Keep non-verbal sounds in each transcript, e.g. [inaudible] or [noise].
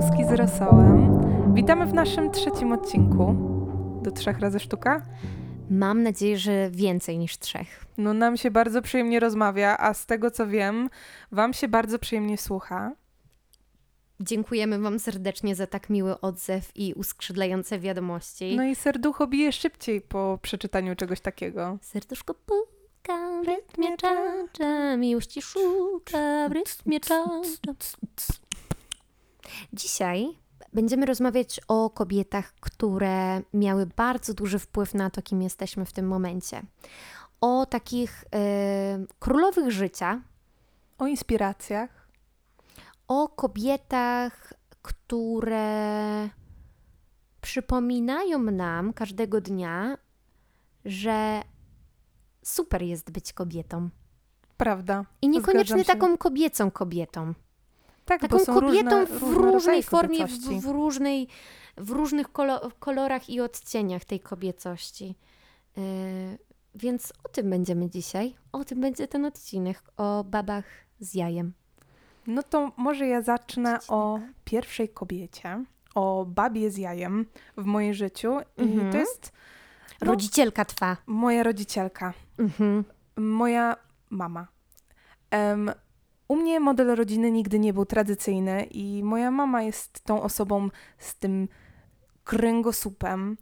Z rosołem. Witamy w naszym trzecim odcinku. Do trzech razy sztuka? Mam nadzieję, że więcej niż trzech. No nam się bardzo przyjemnie rozmawia, a z tego co wiem, wam się bardzo przyjemnie słucha. Dziękujemy Wam serdecznie za tak miły odzew i uskrzydlające wiadomości. No i serducho bije szybciej po przeczytaniu czegoś takiego. Serduszko puka w rytmie czacza, miłości szuka w rytmie czacza. Dzisiaj będziemy rozmawiać o kobietach, które miały bardzo duży wpływ na to, kim jesteśmy w tym momencie. O takich e, królowych życia, O inspiracjach. o kobietach, które przypominają nam każdego dnia, że super jest być kobietą. Prawda. I niekoniecznie taką kobiecą kobietą. Tak, Taką kobietą różne, w różne różnej formie, w, w, różnej, w różnych kolo, kolorach i odcieniach tej kobiecości. Yy, więc o tym będziemy dzisiaj. O tym będzie ten odcinek. O babach z jajem. No to może ja zacznę Odcinek. o pierwszej kobiecie, o babie z jajem w moim życiu. I Mhm. to jest no, Rodzicielka twa. moja rodzicielka. Mhm. Moja mama. U mnie model rodziny nigdy nie był tradycyjny i moja mama jest tą osobą z tym kręgosłupem,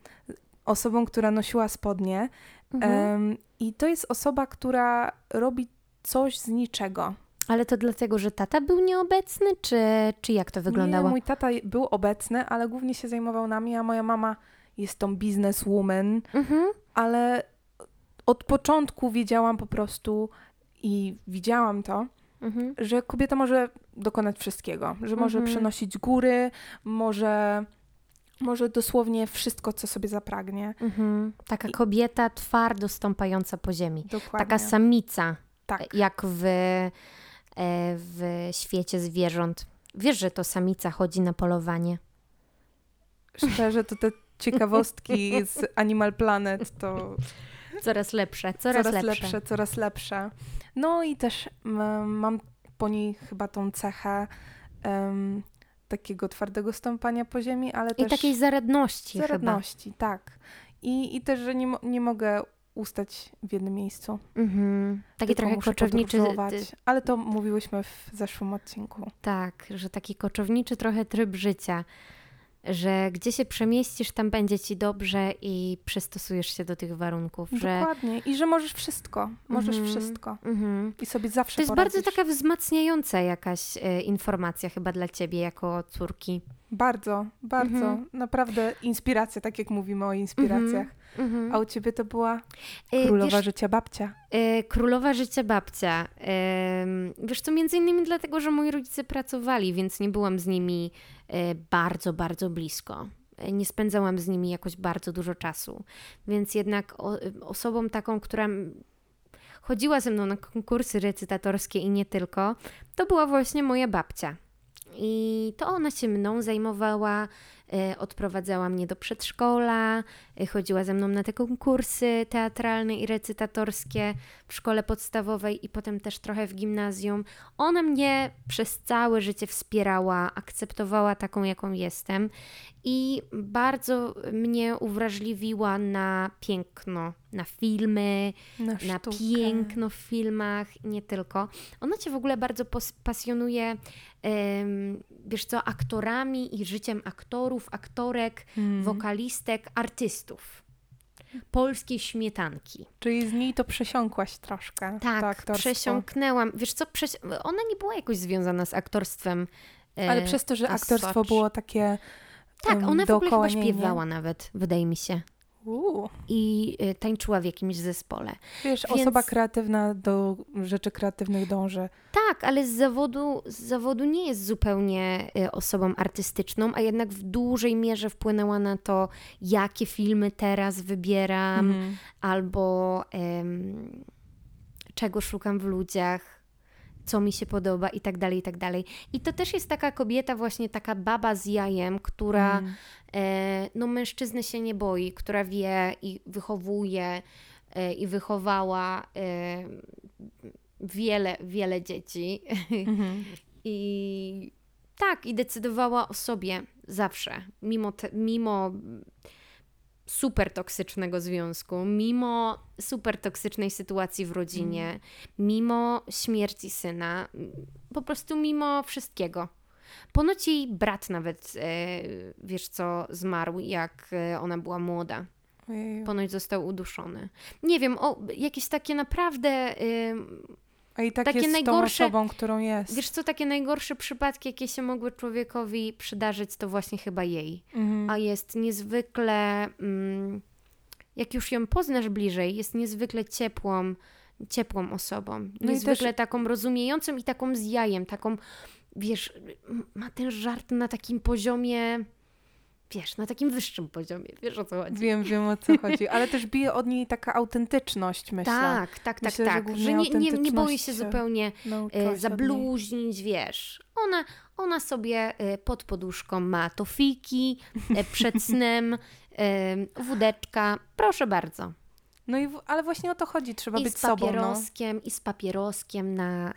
osobą, która nosiła spodnie. Mhm. Em, I to jest osoba, która robi coś z niczego. Ale to dlatego, że tata był nieobecny, czy, czy jak to wyglądało? Nie, mój tata był obecny, ale głównie się zajmował nami, a moja mama jest tą bizneswoman, Mhm. ale od początku wiedziałam po prostu i widziałam to, Mhm. że kobieta może dokonać wszystkiego, że może Mhm. przenosić góry, może, może dosłownie wszystko, co sobie zapragnie. Mhm. Taka I- kobieta twardo stąpająca po ziemi. Dokładnie. Taka samica, tak. jak w, e, w świecie zwierząt. Wiesz, że to samica chodzi na polowanie. Szczerze, to te ciekawostki [laughs] z Animal Planet to Coraz lepsze, coraz, coraz lepsze. lepsze, coraz lepsze. No i też mam po niej chyba tą cechę em, takiego twardego stąpania po ziemi, ale I też takiej zaradności, zaradności, tak. I, I też, że nie, nie mogę ustać w jednym miejscu. chyba. Mhm. Taki Tylko trochę koczowniczy. Ale to mówiłyśmy w zeszłym odcinku. Tak, że taki koczowniczy trochę tryb życia. Że gdzie się przemieścisz, tam będzie ci dobrze i przystosujesz się do tych warunków. Że, Dokładnie. I że możesz wszystko. Możesz Mhm. wszystko. Mhm. I sobie zawsze To jest poradzisz. bardzo taka wzmacniająca jakaś e, informacja chyba dla ciebie jako córki. Bardzo, bardzo. Mhm. Naprawdę inspiracja, tak jak mówimy o inspiracjach. Mhm. A u ciebie to była E, królowa wiesz, życia babcia. e, królowa życia babcia. Em, wiesz co, między innymi dlatego, że moi rodzice pracowali, więc nie byłam z nimi e, bardzo, bardzo blisko. E, Nie spędzałam z nimi jakoś bardzo dużo czasu. Więc jednak o, osobą taką, która chodziła ze mną na konkursy recytatorskie i nie tylko, to była właśnie moja babcia. I to ona się mną zajmowała, e, odprowadzała mnie do przedszkola, e, chodziła ze mną na te konkursy teatralne i recytatorskie w szkole podstawowej i potem też trochę w gimnazjum. Ona mnie przez całe życie wspierała, akceptowała taką, jaką jestem i bardzo mnie uwrażliwiła na piękno, na filmy, Na, na piękno w filmach, nie tylko. Ona cię w ogóle bardzo pasjonuje, wiesz co, aktorami i życiem aktorów, aktorek, Mm. wokalistek, artystów. Polskiej śmietanki. Czyli z niej to przesiąkłaś troszkę. Tak, przesiąknęłam. Wiesz co, przesi- ona nie była jakoś związana z aktorstwem. e, Ale przez to, że aktorstwo such. było takie Tak, ona w ogóle chyba niej, nie? śpiewała nawet, wydaje mi się. I e, tańczyła w jakimś zespole. Wiesz, Więc- osoba kreatywna do rzeczy kreatywnych dąży. Tak, ale z zawodu, z zawodu nie jest zupełnie y, osobą artystyczną, a jednak w dużej mierze wpłynęła na to, jakie filmy teraz wybieram, Mhm. albo czego szukam w ludziach, co mi się podoba i tak dalej, i tak dalej. I to też jest taka kobieta, właśnie taka baba z jajem, która Mm. e, no mężczyzny się nie boi, która wie i wychowuje e, i wychowała e, wiele, wiele dzieci Mhm. [laughs] i Tak, i decydowała o sobie zawsze, mimo, te, mimo super toksycznego związku, mimo super toksycznej sytuacji w rodzinie, mm. mimo śmierci syna, po prostu mimo wszystkiego. Ponoć jej brat nawet, e, wiesz co, zmarł, jak e, ona była młoda. Ponoć został uduszony. Nie wiem, o, jakieś takie naprawdę... A i tak takie jest najgorsze, tą osobą, którą jest. Wiesz co, takie najgorsze przypadki, jakie się mogły człowiekowi przydarzyć, to właśnie chyba jej. Mhm. A jest niezwykle, mm, jak już ją poznasz bliżej, jest niezwykle ciepłą, ciepłą osobą. No niezwykle też... taką rozumiejącą i taką z jajem, taką, wiesz, ma ten żart na takim poziomie wiesz, na takim wyższym poziomie, wiesz o co chodzi. Wiem, wiem o co chodzi, ale też bije od niej taka autentyczność, myślę. Tak, tak, myślę, tak, tak, że, że nie, nie, nie boi się zupełnie e, zabluźnić, wiesz. Ona, ona sobie e, pod poduszką ma tofiki, e, przed [laughs] snem, wódeczka, proszę bardzo. No i, ale właśnie o to chodzi, trzeba I być sobą. I z papieroskiem, no. i z papieroskiem na,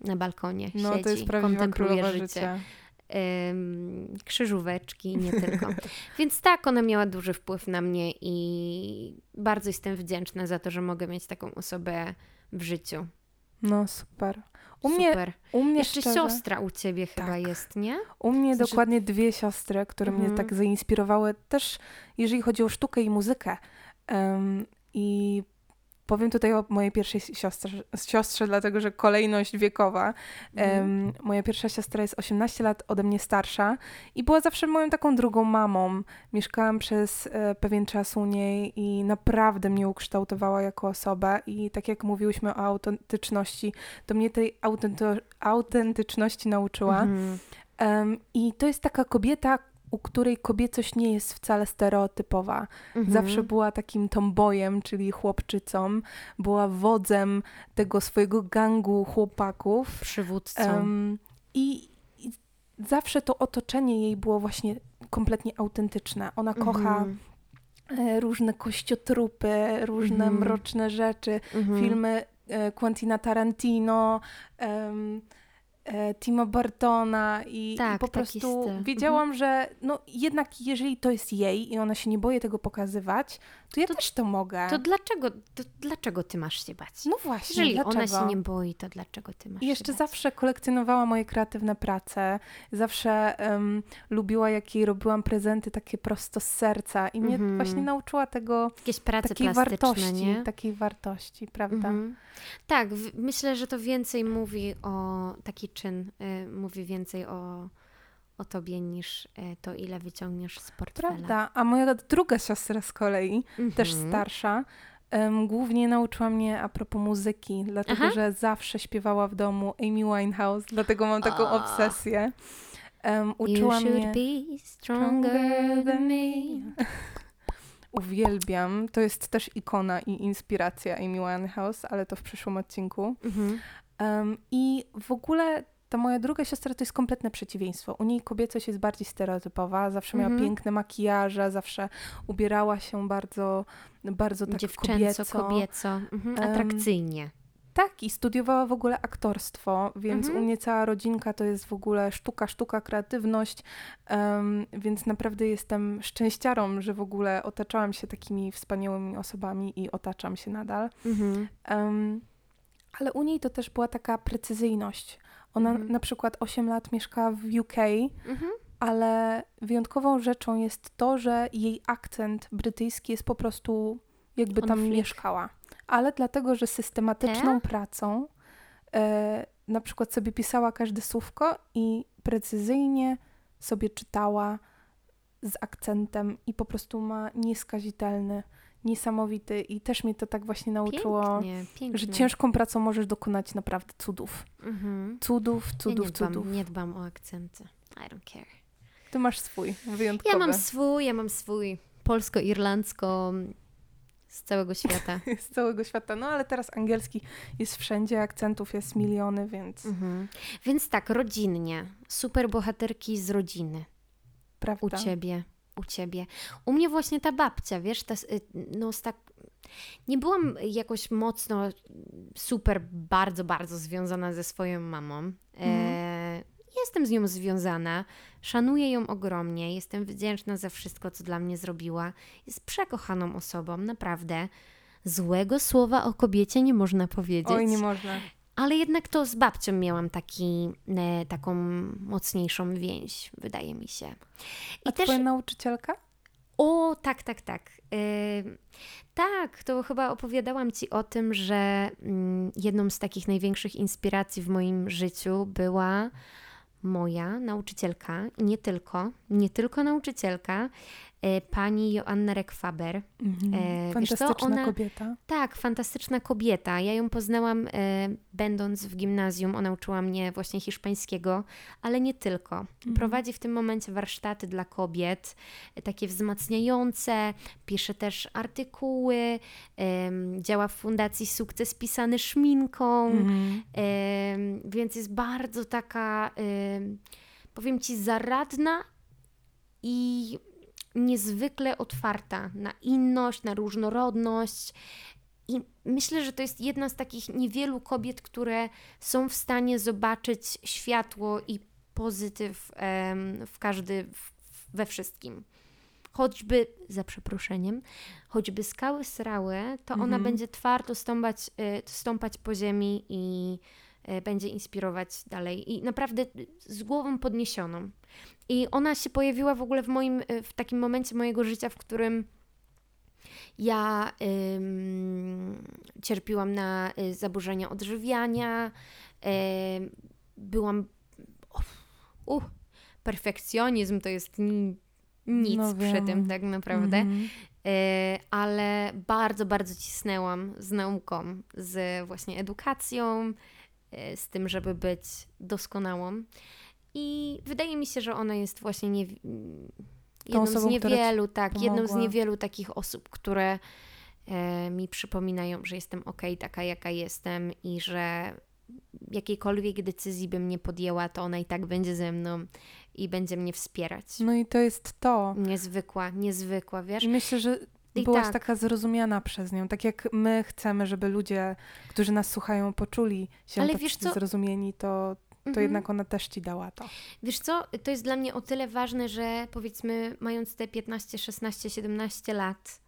na balkonie No siedzi, to jest prawdziwa królowa życie. życia krzyżóweczki, nie tylko. [laughs] Więc tak, ona miała duży wpływ na mnie i bardzo jestem wdzięczna za to, że mogę mieć taką osobę w życiu. No super. U super. mnie, u mnie Jeszcze szczerze, siostra u ciebie tak. chyba jest, nie? U mnie znaczy... dokładnie dwie siostry, które mnie mhm. tak zainspirowały też, jeżeli chodzi o sztukę i muzykę. Um, I Powiem tutaj o mojej pierwszej siostrze, siostrze dlatego że kolejność wiekowa. Mm. Um, moja pierwsza siostra jest 18 lat ode mnie starsza i była zawsze moją taką drugą mamą. Mieszkałam przez e, pewien czas u niej i naprawdę mnie ukształtowała jako osobę. I tak jak mówiłyśmy o autentyczności, to mnie tej autentyczności nauczyła. Mm. Um, I to jest taka kobieta, u której kobiecość nie jest wcale stereotypowa. Mhm. Zawsze była takim tombojem, czyli chłopczycą, była wodzem tego swojego gangu chłopaków. Przywódcą. Um, i, i, zawsze to otoczenie jej było właśnie kompletnie autentyczne. Ona mhm. kocha e, różne kościotrupy, różne mhm. mroczne rzeczy, mhm. filmy e, Quentina Tarantino, um, e, Tima Bartona i, tak, i po prostu wiedziałam, mhm. że no jednak jeżeli to jest jej i ona się nie boje tego pokazywać, to ja to, też to mogę. To dlaczego, to dlaczego ty masz się bać? No właśnie, Jeżeli dlaczego? ona się nie boi, to dlaczego ty masz I jeszcze się bać? zawsze kolekcjonowała moje kreatywne prace. Zawsze um, lubiła, jak jej robiłam prezenty takie prosto z serca i mnie mhm. właśnie nauczyła tego Jakieś prace takiej wartości, nie? takiej wartości, prawda? Mhm. Tak, myślę, że to więcej mówi o taki czyn, y, mówi więcej o o tobie niż e, to, ile wyciągniesz z portfela. Prawda, a moja druga siostra z kolei, mm-hmm. też starsza, um, głównie nauczyła mnie a propos muzyki, dlatego Aha. że zawsze śpiewała w domu Amy Winehouse, dlatego mam taką oh. obsesję. Um, uczyła you mnie be stronger than me. [laughs] Uwielbiam. To jest też ikona i inspiracja Amy Winehouse, ale to w przyszłym odcinku. Mm-hmm. Um, I w ogóle ta moja druga siostra to jest kompletne przeciwieństwo. U niej kobiecość jest bardziej stereotypowa, zawsze miała mm piękne makijaże, zawsze ubierała się bardzo, bardzo tak Dziewczęco, kobieco. kobieco. Mhm, atrakcyjnie. Um, tak, i studiowała w ogóle aktorstwo, więc mhm. u mnie cała rodzinka to jest w ogóle sztuka, sztuka, kreatywność, um, więc naprawdę jestem szczęściarą, że w ogóle otaczałam się takimi wspaniałymi osobami i otaczam się nadal. Mhm. Um, ale u niej to też była taka precyzyjność. Ona mhm. na przykład 8 lat mieszkała w UK, mhm. ale wyjątkową rzeczą jest to, że jej akcent brytyjski jest po prostu jakby On tam flick. mieszkała. Ale dlatego, że systematyczną pracą e, na przykład sobie pisała każde słówko i precyzyjnie sobie czytała z akcentem i po prostu ma nieskazitelny niesamowity i też mnie to tak właśnie nauczyło, pięknie, pięknie. że ciężką pracą możesz dokonać naprawdę cudów. Mhm. Cudów, cudów, ja nie cudów. Dbam, nie dbam o akcenty. I don't care. Ty masz swój, wyjątkowy. Ja mam swój, ja mam swój polsko-irlandzko z całego świata. [laughs] z całego świata, no ale teraz angielski jest wszędzie, akcentów jest miliony, więc... Mhm. Więc tak, rodzinnie. Super bohaterki z rodziny. Prawda. U ciebie u ciebie. U mnie właśnie ta babcia, wiesz, ta, y, no tak, nie byłam jakoś mocno, super, bardzo, bardzo związana ze swoją mamą. E, mhm. jestem z nią związana, szanuję ją ogromnie, jestem wdzięczna za wszystko, co dla mnie zrobiła. Jest przekochaną osobą, naprawdę. Złego słowa o kobiecie nie można powiedzieć. Oj, nie można. Ale jednak to z babcią miałam taki, taką mocniejszą więź, wydaje mi się. I A też... twoja nauczycielka? O, tak, tak, tak. Yy, tak, to chyba opowiadałam Ci o tym, że yy, jedną z takich największych inspiracji w moim życiu była moja nauczycielka, nie tylko, nie tylko nauczycielka, pani Joanna Rekwaber. Mhm. E, fantastyczna co, ona, kobieta. Tak, fantastyczna kobieta. Ja ją poznałam e, będąc w gimnazjum. Ona uczyła mnie właśnie hiszpańskiego, ale nie tylko. Mhm. Prowadzi w tym momencie warsztaty dla kobiet, e, takie wzmacniające, pisze też artykuły, e, działa w Fundacji Sukces pisany szminką, mhm. e, więc jest bardzo taka, powiem Ci, zaradna i niezwykle otwarta na inność, na różnorodność. I myślę, że to jest jedna z takich niewielu kobiet, które są w stanie zobaczyć światło i pozytyw w każdy, we wszystkim. Choćby, za przeproszeniem, choćby skały srały, to ona mhm. będzie twardo stąpać, y, stąpać po ziemi i będzie inspirować dalej. I naprawdę z głową podniesioną. I ona się pojawiła w ogóle w moim, e, w takim momencie mojego życia, w którym ja ym, cierpiłam na y, zaburzenia odżywiania, y, byłam. Uh, perfekcjonizm to jest ni, nic no przy tym, tak naprawdę. Mm -hmm. y, ale bardzo, bardzo cisnęłam z nauką, z właśnie edukacją, z tym, żeby być doskonałą. I wydaje mi się, że ona jest właśnie nie, jedną osobą, z niewielu, tak, pomogła. jedną z niewielu takich osób, które e, mi przypominają, że jestem ok, taka jaka jestem i że jakiejkolwiek decyzji bym nie podjęła, to ona i tak będzie ze mną i będzie mnie wspierać. No i to jest to. Niezwykła, niezwykła, wiesz? Myślę, że I byłaś tak. taka zrozumiana przez nią, tak jak my chcemy, żeby ludzie, którzy nas słuchają, poczuli się Ale wiesz co? zrozumieni, to to mhm. jednak ona też ci dała to. Wiesz co, to jest dla mnie o tyle ważne, że powiedzmy, mając te 15, 16, 17 lat.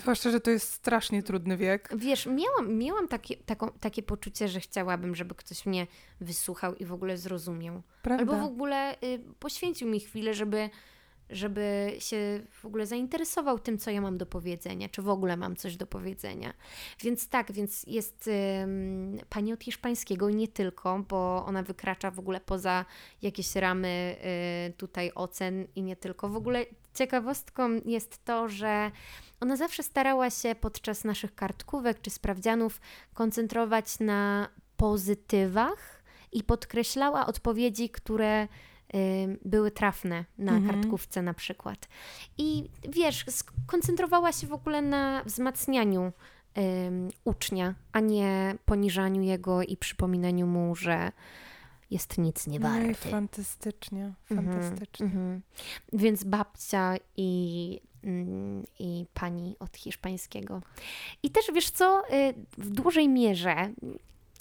Zwłaszcza, że to jest strasznie trudny wiek. Wiesz, miałam, miałam takie, taką, takie poczucie, że chciałabym, żeby ktoś mnie wysłuchał i w ogóle zrozumiał. Prawda. Albo w ogóle y, poświęcił mi chwilę, żeby żeby się w ogóle zainteresował tym, co ja mam do powiedzenia, czy w ogóle mam coś do powiedzenia. Więc tak, więc jest pani od hiszpańskiego i nie tylko, bo ona wykracza w ogóle poza jakieś ramy y, tutaj ocen i nie tylko. W ogóle ciekawostką jest to, że ona zawsze starała się podczas naszych kartkówek czy sprawdzianów koncentrować na pozytywach i podkreślała odpowiedzi, które były trafne na mhm. kartkówce na przykład. I wiesz, skoncentrowała się w ogóle na wzmacnianiu ucznia, a nie poniżaniu jego i przypominaniu mu, że jest nic nie warty. No fantastycznie, mhm, fantastycznie. Mhm. Więc babcia i, mm, i pani od hiszpańskiego. I też wiesz co, y, w dużej mierze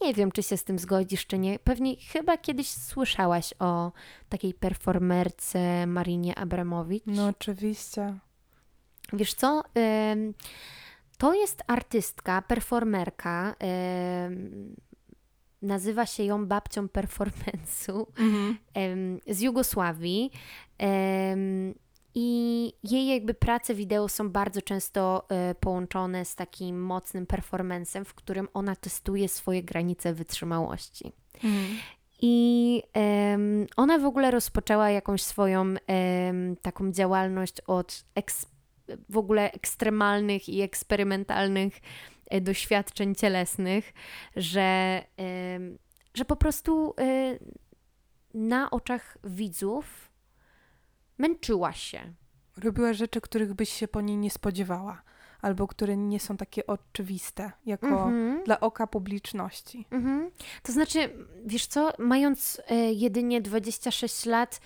nie wiem, czy się z tym zgodzisz, czy nie. Pewnie chyba kiedyś słyszałaś o takiej performerce Marinie Abramowicz. No oczywiście. Wiesz co? To jest artystka, performerka. Nazywa się ją babcią performance'u mhm. z Jugosławii. I jej jakby prace wideo są bardzo często y, połączone z takim mocnym performancem, w którym ona testuje swoje granice wytrzymałości. Mhm. I um, ona w ogóle rozpoczęła jakąś swoją um, taką działalność od eks, w ogóle ekstremalnych i eksperymentalnych e, doświadczeń cielesnych, że, że po prostu e, na oczach widzów męczyła się. Robiła rzeczy, których byś się po niej nie spodziewała, albo które nie są takie oczywiste, jako mm-hmm. dla oka publiczności. Mm-hmm. To znaczy, wiesz co, mając e, jedynie 26 lat,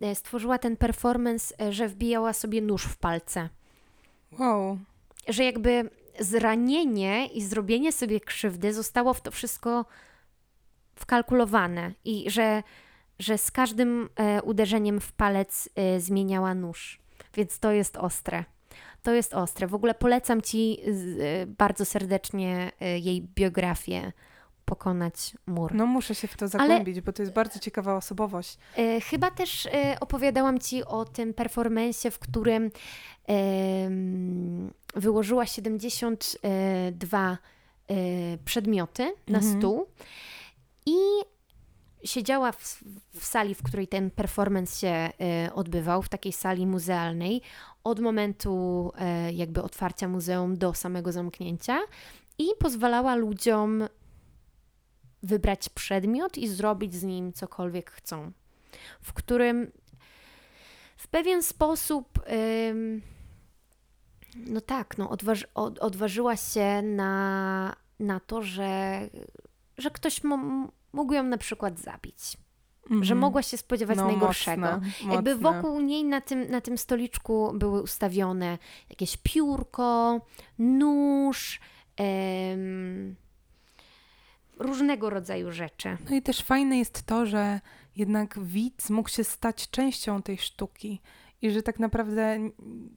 e, stworzyła ten performance, e, że wbijała sobie nóż w palce. Wow. Że jakby zranienie i zrobienie sobie krzywdy zostało w to wszystko wkalkulowane i że że z każdym e, uderzeniem w palec e, zmieniała nóż. Więc to jest ostre. To jest ostre. W ogóle polecam Ci z, e, bardzo serdecznie e, jej biografię Pokonać mur. No muszę się w to zagłębić, bo to jest bardzo ciekawa osobowość. E, chyba też e, opowiadałam Ci o tym performensie, w którym em, wyłożyła 72 e, przedmioty na Mhm. stół i siedziała w, w sali, w której ten performance się e, odbywał, w takiej sali muzealnej, od momentu e, jakby otwarcia muzeum do samego zamknięcia i pozwalała ludziom wybrać przedmiot i zrobić z nim cokolwiek chcą. W którym w pewien sposób, ym, no tak, no odważ, od, odważyła się na, na to, że, że ktoś mo, mógł ją na przykład zabić. Że Mhm. mogła się spodziewać No, najgorszego. mocne, Jakby mocne. wokół niej na tym, na tym stoliczku były ustawione jakieś piórko, nóż, em, różnego rodzaju rzeczy. No i też fajne jest to, że jednak widz mógł się stać częścią tej sztuki i że tak naprawdę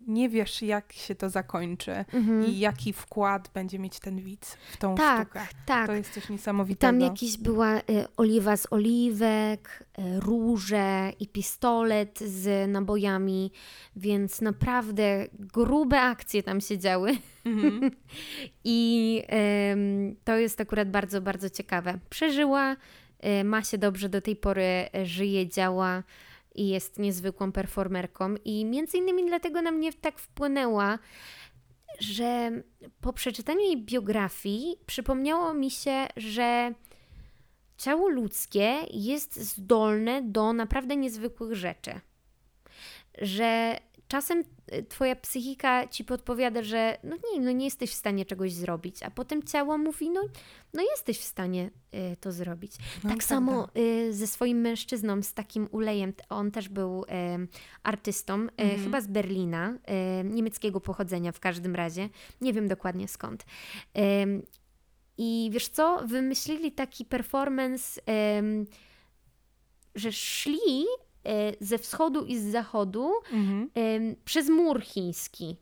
nie wiesz, jak się to zakończy Mhm. i jaki wkład będzie mieć ten widz w tą Tak, sztukę. tak. To jest coś niesamowitego. Tam jakiś była y, oliwa z oliwek, y, róże i pistolet z nabojami, więc naprawdę grube akcje tam się działy. Mhm. [laughs] I em, to jest akurat bardzo, bardzo ciekawe. Przeżyła, y, ma się dobrze do tej pory, y, żyje, działa i jest niezwykłą performerką. I między innymi dlatego na mnie tak wpłynęła, że po przeczytaniu jej biografii przypomniało mi się, że ciało ludzkie jest zdolne do naprawdę niezwykłych rzeczy. Że czasem y, twoja psychika ci podpowiada, że no nie, no nie jesteś w stanie czegoś zrobić, a potem ciało mówi, no, no jesteś w stanie y, to zrobić. No, tak prawda. samo y, ze swoim mężczyzną, z takim ulejem, on też był artystą, Mhm. chyba z Berlina, niemieckiego pochodzenia w każdym razie, nie wiem dokładnie skąd. I wiesz co, wymyślili taki performance, że szli ze wschodu i z zachodu Mhm. przez mur chiński.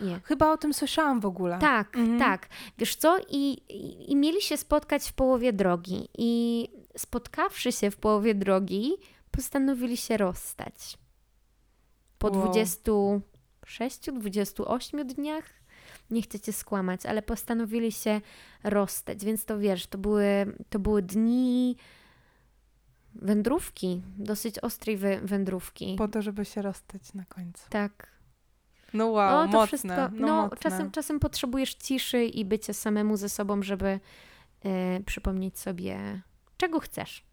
Nie. Chyba o tym słyszałam w ogóle. Tak, Mhm. tak. Wiesz co? I, i, I mieli się spotkać w połowie drogi. I spotkawszy się w połowie drogi, postanowili się rozstać. Po Wow. 26-28 dniach. Nie chcę cię skłamać, ale postanowili się rozstać. Więc to wiesz, to były, to były dni wędrówki, dosyć ostrej wę- wędrówki. Po to, żeby się rozstać na końcu. Tak. No wow, no, to mocne. wszystko. No, No, mocne. czasem, czasem potrzebujesz ciszy i bycia samemu ze sobą, żeby e, przypomnieć sobie, czego chcesz.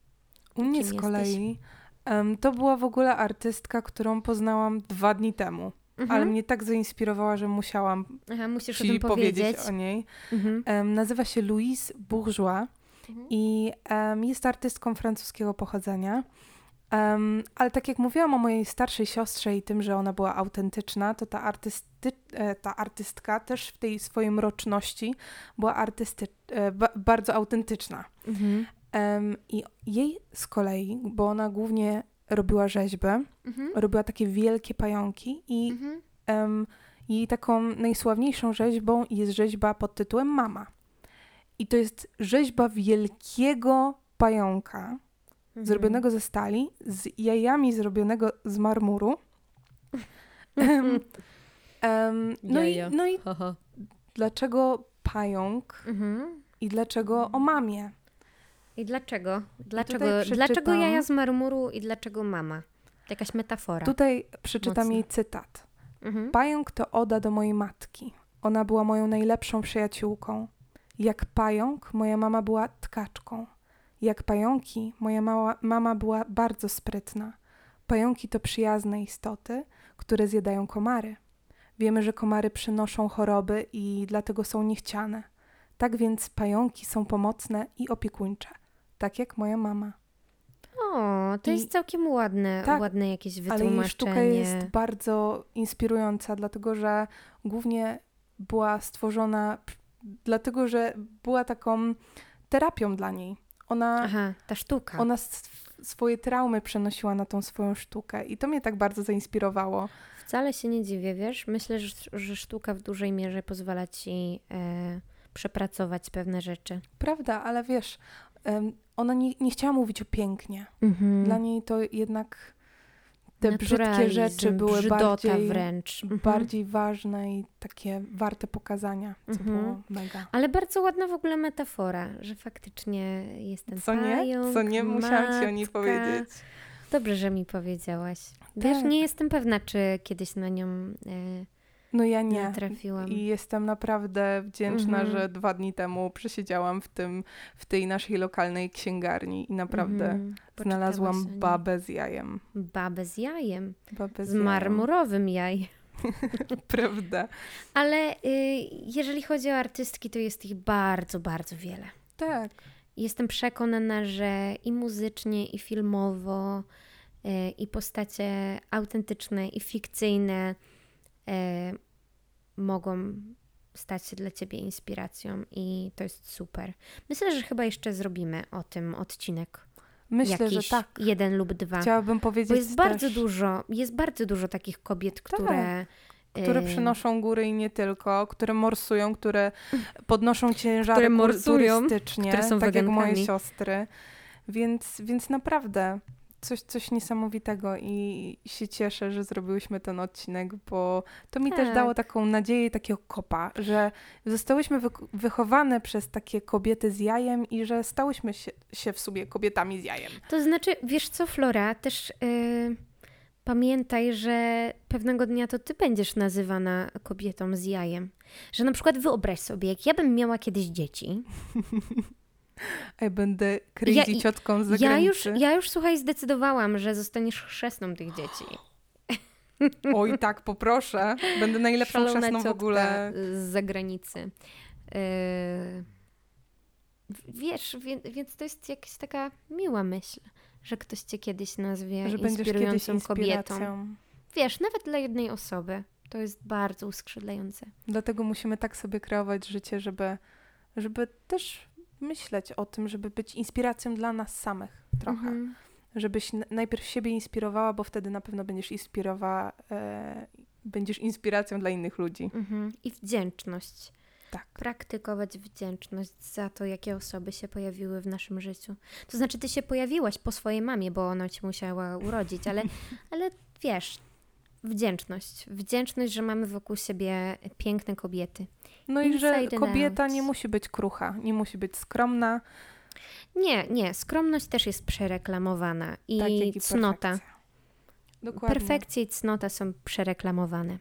U mnie z kolei em, to była w ogóle artystka, którą poznałam dwa dni temu, Mhm. ale mnie tak zainspirowała, że musiałam Aha, musisz o ci tym powiedzieć powiedzieć. o niej. Mhm. Em, nazywa się Louise Bourgeois Mhm. i em, jest artystką francuskiego pochodzenia. Em, ale tak jak mówiłam o mojej starszej siostrze i tym, że ona była autentyczna, to ta, artysty, e, ta artystka też w tej swojej mroczności była artysty, e, ba, bardzo autentyczna. Mhm. Em, I jej z kolei, bo ona głównie robiła rzeźbę, Mhm. robiła takie wielkie pająki i Mhm. em, jej taką najsławniejszą rzeźbą jest rzeźba pod tytułem Mama. I to jest rzeźba wielkiego pająka, Mhm. zrobionego ze stali, z jajami zrobionego z marmuru. Em, em, no, i, no i dlaczego pająk Mhm. i dlaczego o mamie? I dlaczego? Dlaczego, przeczytam- dlaczego jaja z marmuru i dlaczego mama? Jakaś metafora. Tutaj przeczytam Mocne. jej cytat. Mhm. Pająk to oda do mojej matki. Ona była moją najlepszą przyjaciółką. Jak pająk, moja mama była tkaczką. Jak pająki, moja mała, mama była bardzo sprytna. Pająki to przyjazne istoty, które zjadają komary. Wiemy, że komary przynoszą choroby i dlatego są niechciane. Tak więc pająki są pomocne i opiekuńcze, tak jak moja mama. O, to I- jest całkiem ładne, Tak, ładne jakieś Ale wytłumaczenie. jej sztuka jest bardzo inspirująca, dlatego że głównie była stworzona, dlatego że była taką terapią dla niej. Ona, Aha, ta sztuka. ona swoje traumy przenosiła na tą swoją sztukę i to mnie tak bardzo zainspirowało. Wcale się nie dziwię, wiesz? Myślę, że, że sztuka w dużej mierze pozwala ci e, przepracować pewne rzeczy. Prawda, ale wiesz, ona nie, nie chciała mówić o pięknie. Mhm. Dla niej to jednak te brzydkie rzeczy były bardziej, wręcz. Mhm. bardziej ważne i takie warte pokazania, co mhm. było mega. Ale bardzo ładna w ogóle metafora, że faktycznie jest ten Co nie? Co nie? Musiałam ci o niej powiedzieć. Dobrze, że mi powiedziałaś. Wiesz, tak. nie jestem pewna, czy kiedyś na nią y, no ja nie. trafiłam. I jestem naprawdę wdzięczna, mhm. że dwa dni temu przesiedziałam w tym, w tej naszej lokalnej księgarni i naprawdę mhm. znalazłam babę z jajem. Babę z jajem? Babę z, z marmurowym jajem. [laughs] Prawda. Ale y, jeżeli chodzi o artystki, to jest ich bardzo, bardzo wiele. Tak. Jestem przekonana, że i muzycznie, i filmowo, y, i postacie autentyczne, i fikcyjne y, mogą stać się dla ciebie inspiracją i to jest super. Myślę, że chyba jeszcze zrobimy o tym odcinek. Myślę, Jakiś że tak. Jeden lub dwa. Chciałabym powiedzieć. Bo jest też... bardzo dużo, jest bardzo dużo takich kobiet, tak. które. Które y, przynoszą góry i nie tylko, które morsują, które [laughs] podnoszą ciężary które morsują, turystycznie, które są tak wegankami. jak moje siostry. Więc, więc naprawdę coś, coś niesamowitego i się cieszę, że zrobiłyśmy ten odcinek, bo to mi tak. też dało taką nadzieję, takiego kopa, że zostałyśmy wy wychowane przez takie kobiety z jajem i że stałyśmy się, się w sobie kobietami z jajem. To znaczy, wiesz co, Flora, też yy, pamiętaj, że pewnego dnia to ty będziesz nazywana kobietą z jajem. Że na przykład wyobraź sobie, jak ja bym miała kiedyś dzieci [laughs] [laughs] a ja będę crazy ja, ciotką z zagranicy. Ja już, ja już, słuchaj, zdecydowałam, że zostaniesz chrzestną tych dzieci. [gasps] Oj, tak, poproszę. Będę najlepszą Szalona chrzestną w ogóle. z zagranicy. Yy... Wiesz, więc, więc to jest jakaś taka miła myśl, że ktoś cię kiedyś nazwie że inspirującą kobietą. Wiesz, nawet dla jednej osoby. To jest bardzo uskrzydlające. Dlatego musimy tak sobie kreować życie, żeby, żeby też myśleć o tym, żeby być inspiracją dla nas samych trochę. Mhm. Żebyś najpierw siebie inspirowała, bo wtedy na pewno będziesz inspirowała, e, będziesz inspiracją dla innych ludzi. Mhm. I wdzięczność. Tak. Praktykować wdzięczność za to, jakie osoby się pojawiły w naszym życiu. To znaczy, ty się pojawiłaś po swojej mamie, bo ona cię musiała urodzić, ale, [laughs] ale wiesz, wdzięczność. Wdzięczność, że mamy wokół siebie piękne kobiety. No i że kobieta nie musi być krucha, nie musi być skromna. Nie, nie. Skromność też jest przereklamowana. I, tak, i cnota. Dokładnie. Perfekcja i cnota są przereklamowane.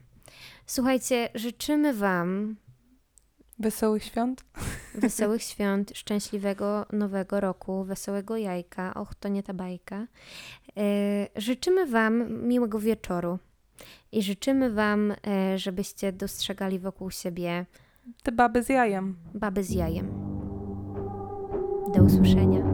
Słuchajcie, życzymy Wam Wesołych świąt. Wesołych [laughs] świąt, szczęśliwego nowego roku, wesołego jajka. Och, to nie ta bajka. Yy, życzymy Wam miłego wieczoru i życzymy Wam, yy, żebyście dostrzegali wokół siebie te baby z jajem. Baby z jajem. Do usłyszenia.